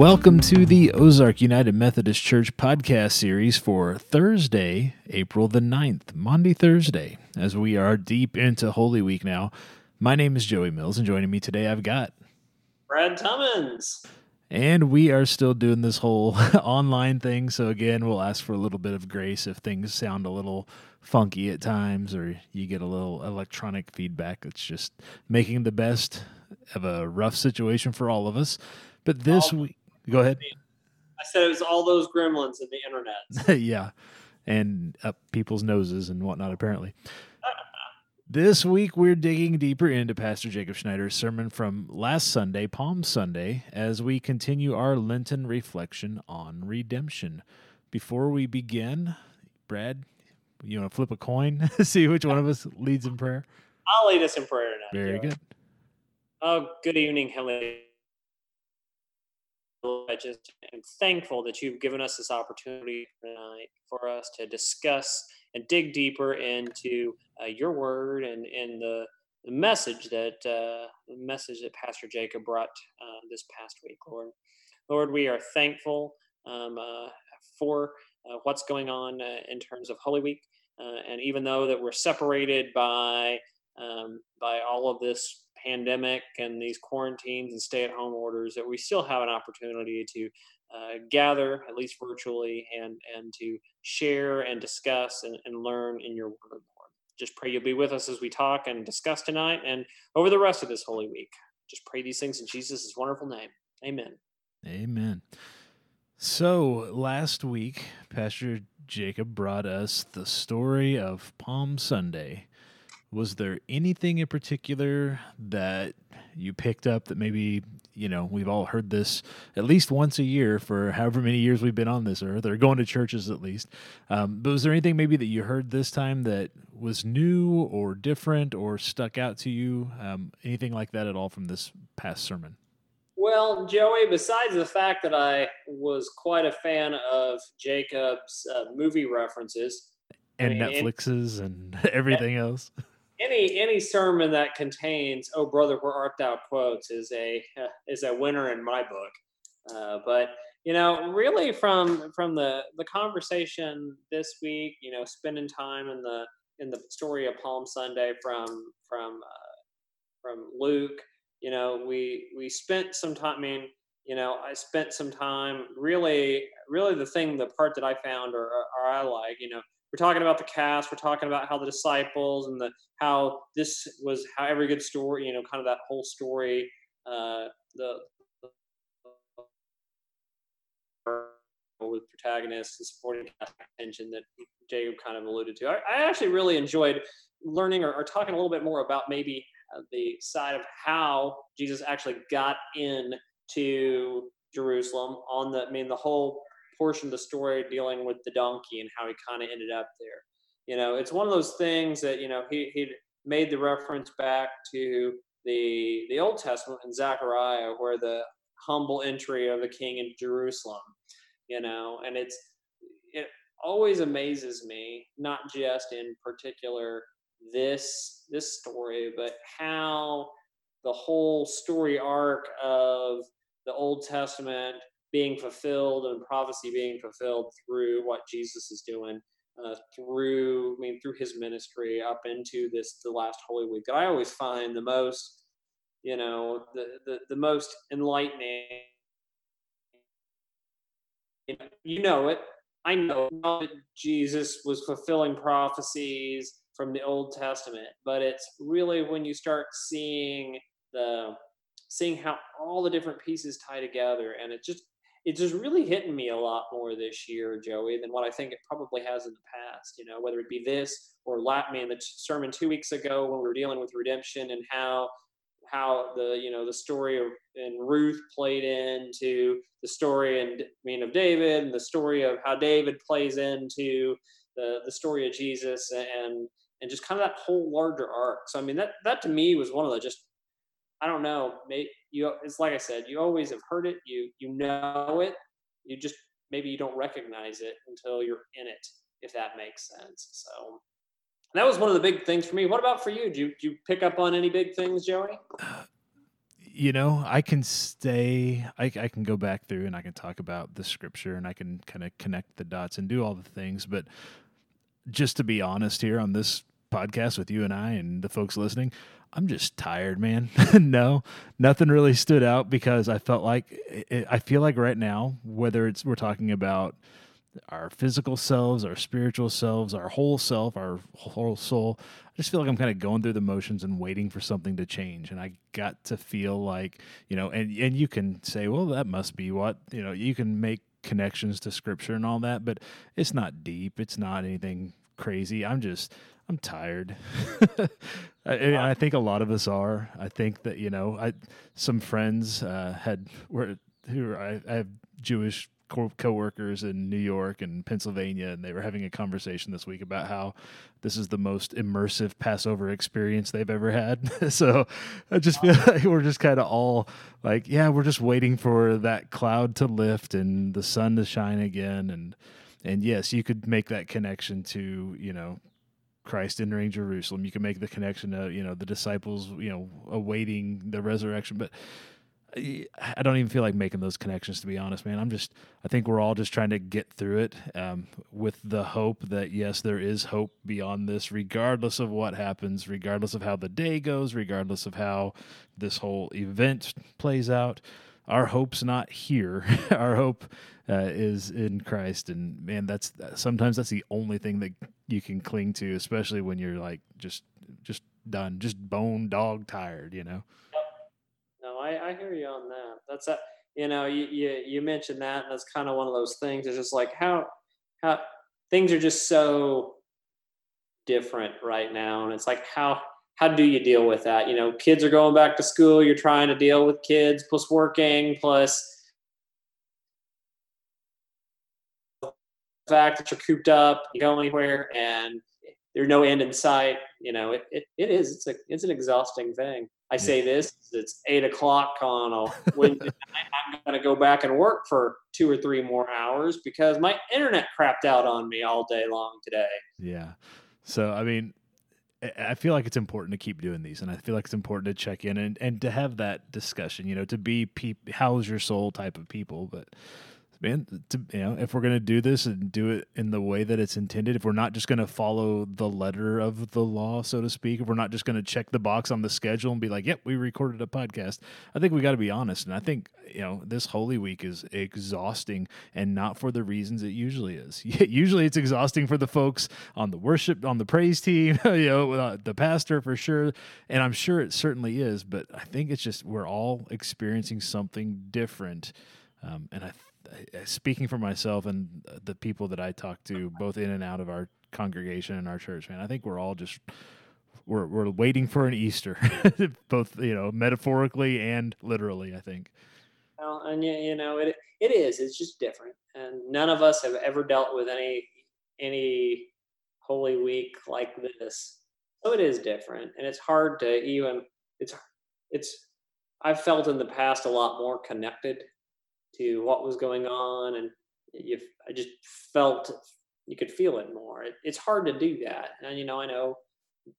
Welcome to the Ozark United Methodist Church podcast series for Thursday, April the 9th, Maundy, Thursday, as we are deep into Holy Week now. My name is Joey Mills, and joining me today I've got Brad Tummins. And we are still doing this whole online thing. So, again, we'll ask for a little bit of grace if things sound a little funky at times or you get a little electronic feedback. It's just making the best of a rough situation for all of us. But this week, go ahead. I said it was all those gremlins in the internet. yeah. And up people's noses and whatnot, apparently. This week, we're digging deeper into Pastor Jacob Schneider's sermon from last Sunday, Palm Sunday, as we continue our Lenten reflection on redemption. Before we begin, Brad, you want to flip a coin, see which one of us leads in prayer? I'll lead us in prayer now. Very good. Oh, good evening, Heavenly. I just am thankful that you've given us this opportunity tonight for us to discuss and dig deeper into uh, your word and, and the, the message that uh, the message that Pastor Jacob brought uh, this past week, Lord. Lord, we are thankful um, uh, for uh, what's going on uh, in terms of Holy Week, and even though that we're separated by um, by all of this pandemic and these quarantines and stay-at-home orders, that we still have an opportunity to uh, gather, at least virtually, and and to share and discuss and, and learn in your word, Lord. Just pray you'll be with us as we talk and discuss tonight and over the rest of this holy week. Just pray these things in Jesus' wonderful name. Amen. Amen. So last week, Pastor Jacob brought us the story of Palm Sunday was there anything in particular that you picked up that maybe you know we've all heard this at least once a year for however many years we've been on this earth or going to churches at least? Um, but was there anything maybe that you heard this time that was new or different or stuck out to you? Um, anything like that at all from this past sermon? Well, Joey, besides the fact that I was quite a fan of Jacob's uh, movie references and I mean, Netflix's and, and everything else any any sermon that contains "Oh brother, where art thou?" quotes is a is a winner in my book. Uh, but you know, really from from the the conversation this week, you know, spending time in the in the story of Palm Sunday from from uh, from Luke, you know, we we spent some time. I mean, you know, I spent some time really, really the thing, the part that I found or, or I like, you know, we're talking about the cast we're talking about how the disciples and the how this was how every good story you know kind of that whole story uh the, with protagonists and supporting attention that Jacob kind of alluded to. I, I actually really enjoyed learning or, or, talking a little bit more about maybe uh, the side of how Jesus actually got in to Jerusalem on the, I mean, the whole portion of the story dealing with the donkey and how he kind of ended up there. You know, it's one of those things that you know he he made the reference back to the the Old Testament in Zechariah, where the humble entry of the king in Jerusalem. You know, and it's it always amazes me, not just in particular this this story, but how the whole story arc of the Old Testament being fulfilled and prophecy being fulfilled through what Jesus is doing uh, through I mean through his ministry up into this the last Holy Week that I always find the most you know the the, the most enlightening. You know it. I know that Jesus was fulfilling prophecies from the Old Testament but it's really when you start seeing the seeing how all the different pieces tie together and it just it's just really hitting me a lot more this year, Joey, than what I think it probably has in the past. You know, whether it be this or Lat me in the sermon two weeks ago when we were dealing with redemption and how how the you know the story of and Ruth played into the story and I mean of David and the story of how David plays into the the story of Jesus and and just kind of that whole larger arc. So I mean that that to me was one of the just I don't know, you it's like I said, you always have heard it, you you know it, you just maybe you don't recognize it until you're in it, if that makes sense. So that was one of the big things for me. What about for you? Do you, do you pick up on any big things, Joey? you know, I can stay, I, I can go back through and I can talk about the scripture and I can kind of connect the dots and do all the things. But just to be honest here on this podcast with you and I and the folks listening, I'm just tired, man. no, nothing really stood out because I felt like I feel like right now, whether it's we're talking about our physical selves, our spiritual selves, our whole self, our whole soul. I just feel like I'm kind of going through the motions and waiting for something to change. And I got to feel like, you know, and and you can say, well, that must be what, you know, you can make connections to scripture and all that, but it's not deep. It's not anything crazy. I'm just I'm tired. I, I, think a lot of us are. I think that you know, I some friends uh, had were who I, I have Jewish co- coworkers in New York and Pennsylvania, and they were having a conversation this week about how this is the most immersive Passover experience they've ever had. so I just feel like we're just kind of all like, yeah, we're just waiting for that cloud to lift and the sun to shine again, and and yes, you could make that connection to you know Christ entering Jerusalem. You can make the connection to you know the disciples, you know, awaiting the resurrection, but I don't even feel like making those connections to be honest, man. I'm just I think we're all just trying to get through it um, with the hope that yes, there is hope beyond this, regardless of what happens, regardless of how the day goes, regardless of how this whole event plays out. Our hope's not here. Our hope uh, is in Christ, and man, that's sometimes that's the only thing that you can cling to, especially when you're like just just done, just bone dog tired, you know. No, I, I hear you on that. That's a, you know, you, you, you mentioned that, and that's kind of one of those things. It's just like how, how things are just so different right now. And it's like, how, how do you deal with that? You know, kids are going back to school. You're trying to deal with kids plus working plus the fact that you're cooped up, you go anywhere and there's no end in sight. You know, it, it, it is, it's a, it's an exhausting thing. I say this, it's eight o'clock on a Wednesday night. I'm going to go back and work for two or three more hours because my internet crapped out on me all day long today. Yeah. So, I mean, I feel like it's important to keep doing these, and I feel like it's important to check in and, and to have that discussion, you know, to be peop- how's your soul type of people. But man, to, you know, if we're to do this and do it in the way that it's intended, if we're not just to follow the letter of the law, so to speak, if we're not just to check the box on the schedule and be like, yep, we recorded a podcast, I think we got to be honest. And I think, you know, this Holy Week is exhausting and not for the reasons it usually is. usually it's exhausting for the folks on the worship, on the praise team, you know, uh, the pastor for sure. And I'm sure it certainly is, but I think it's just we're all experiencing something different. Um, and I Uh, speaking for myself and the people that I talk to, both in and out of our congregation and our church, man, I think we're all just we're we're waiting for an Easter, both you know metaphorically and literally. I think. Well, and you know it it is. It's just different, and none of us have ever dealt with any any Holy Week like this. So it is different, and it's hard to even. It's it's. I've felt in the past a lot more connected to what was going on, and you, I just felt you could feel it more. It, it's hard to do that, and you know, I know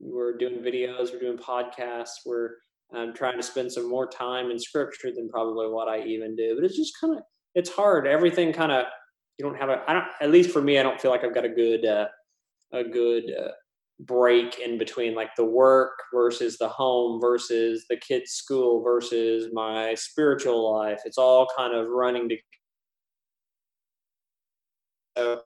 we're doing videos, we're doing podcasts, we're um, trying to spend some more time in scripture than probably what I even do. But it's just kind of it's hard. Everything kind of you don't have a. I don't. At least for me, I don't feel like I've got a good uh, a good uh, break in between like the work versus the home versus the kids school versus my spiritual life. It's all kind of running to so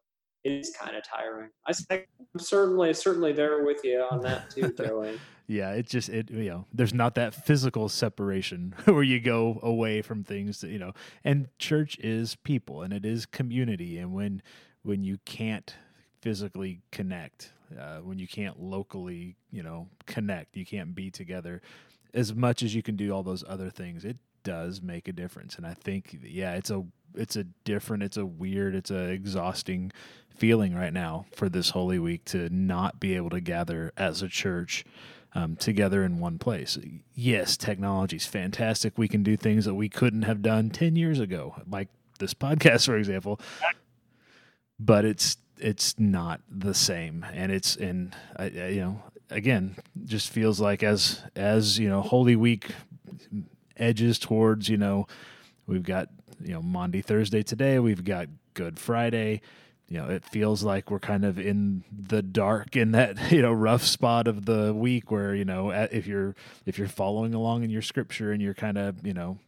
it's kind of tiring. I i'm certainly certainly there with you on that too joey. Yeah it just it you know there's not that physical separation where you go away from things that, you know. And church is people and it is community and when when you can't physically connect uh, when you can't locally, you know, connect, you can't be together as much as you can do all those other things. It does make a difference, and I think, yeah, it's a it's a different, it's a weird, it's a exhausting feeling right now for this Holy Week to not be able to gather as a church. Um, together in one place. Yes, technology is fantastic. We can do things that we couldn't have done 10 years ago, like this podcast, for example. But it's it's not the same, and it's and I, I, you know again just feels like as as you know Holy Week edges towards you know we've got you know Maundy Thursday today we've got Good Friday. You know it feels like we're kind of in the dark in that you know rough spot of the week where you know if you're if you're following along in your scripture and you're kind of you know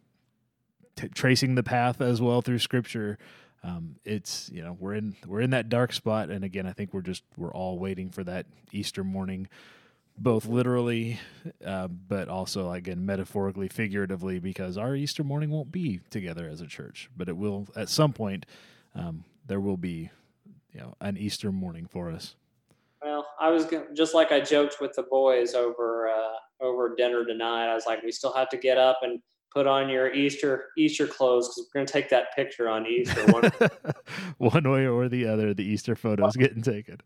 t- tracing the path as well through scripture um, it's you know we're in we're in that dark spot. And again i think we're just we're all waiting for that easter morning both literally uh, but also again metaphorically figuratively because our easter morning won't be together as a church but it will at some point um, there will be you know an easter morning for us. Well i was gonna, just like i joked with the boys over uh, over dinner tonight i was like we still have to get up and put on your Easter Easter clothes because we're going to take that picture on Easter. One, one way or the other, the Easter photos getting taken.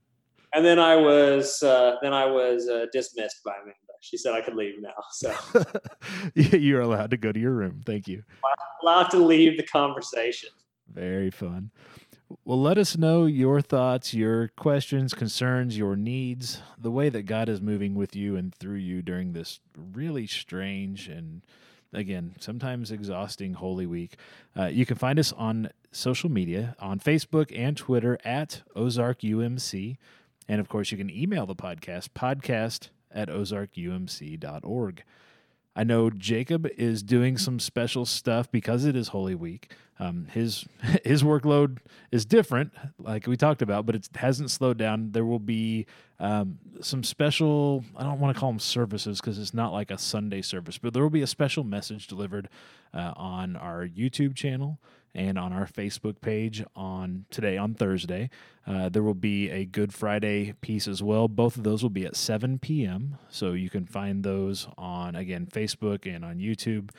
And then I was uh, then I was uh, dismissed by Amanda. She said I could leave now. So you're allowed to go to your room. Thank you. Allowed to leave the conversation. Very fun. Well, let us know your thoughts, your questions, concerns, your needs, the way that God is moving with you and through you during this really strange and again, sometimes exhausting Holy Week. Uh, you can find us on social media on Facebook and Twitter at Ozark UMC. And of course, you can email the podcast, podcast at ozarkumc.org. I know Jacob is doing some special stuff because it is Holy Week. Um, his his workload is different, like we talked about, but it hasn't slowed down. There will be um, some special. I don't want to call them services because it's not like a Sunday service, but there will be a special message delivered uh, on our YouTube channel and on our Facebook page on today on Thursday. Uh, there will be a Good Friday piece as well. Both of those will be at 7 p.m. So you can find those on again Facebook and on YouTube.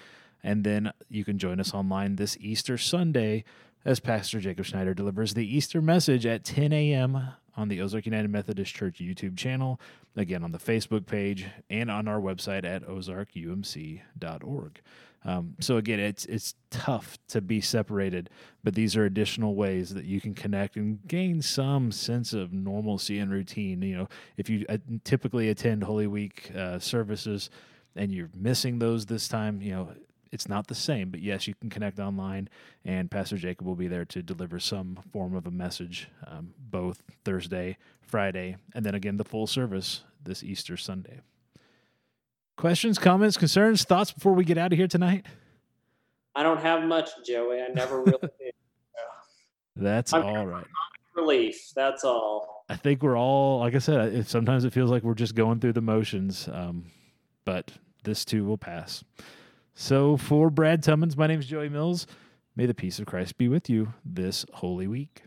And then you can join us online this Easter Sunday as Pastor Jacob Schneider delivers the Easter message at 10 a.m. on the Ozark United Methodist Church YouTube channel, again on the Facebook page, and on our website at ozarkumc.org. Um, so again, it's it's tough to be separated, but these are additional ways that you can connect and gain some sense of normalcy and routine. You know, if you uh, typically attend Holy Week uh, services and you're missing those this time, you know, it's not the same. But yes, you can connect online, and Pastor Jacob will be there to deliver some form of a message, um, both Thursday, Friday, and then again the full service this Easter Sunday. Questions, comments, concerns, thoughts before we get out of here tonight? I don't have much, Joey. I never really did. That's I'm all right. Relief. That's all. I think we're all, like I said, it, sometimes it feels like we're just going through the motions, um, but this too will pass. So for Brad Tummins, my name is Joey Mills. May the peace of Christ be with you this holy week.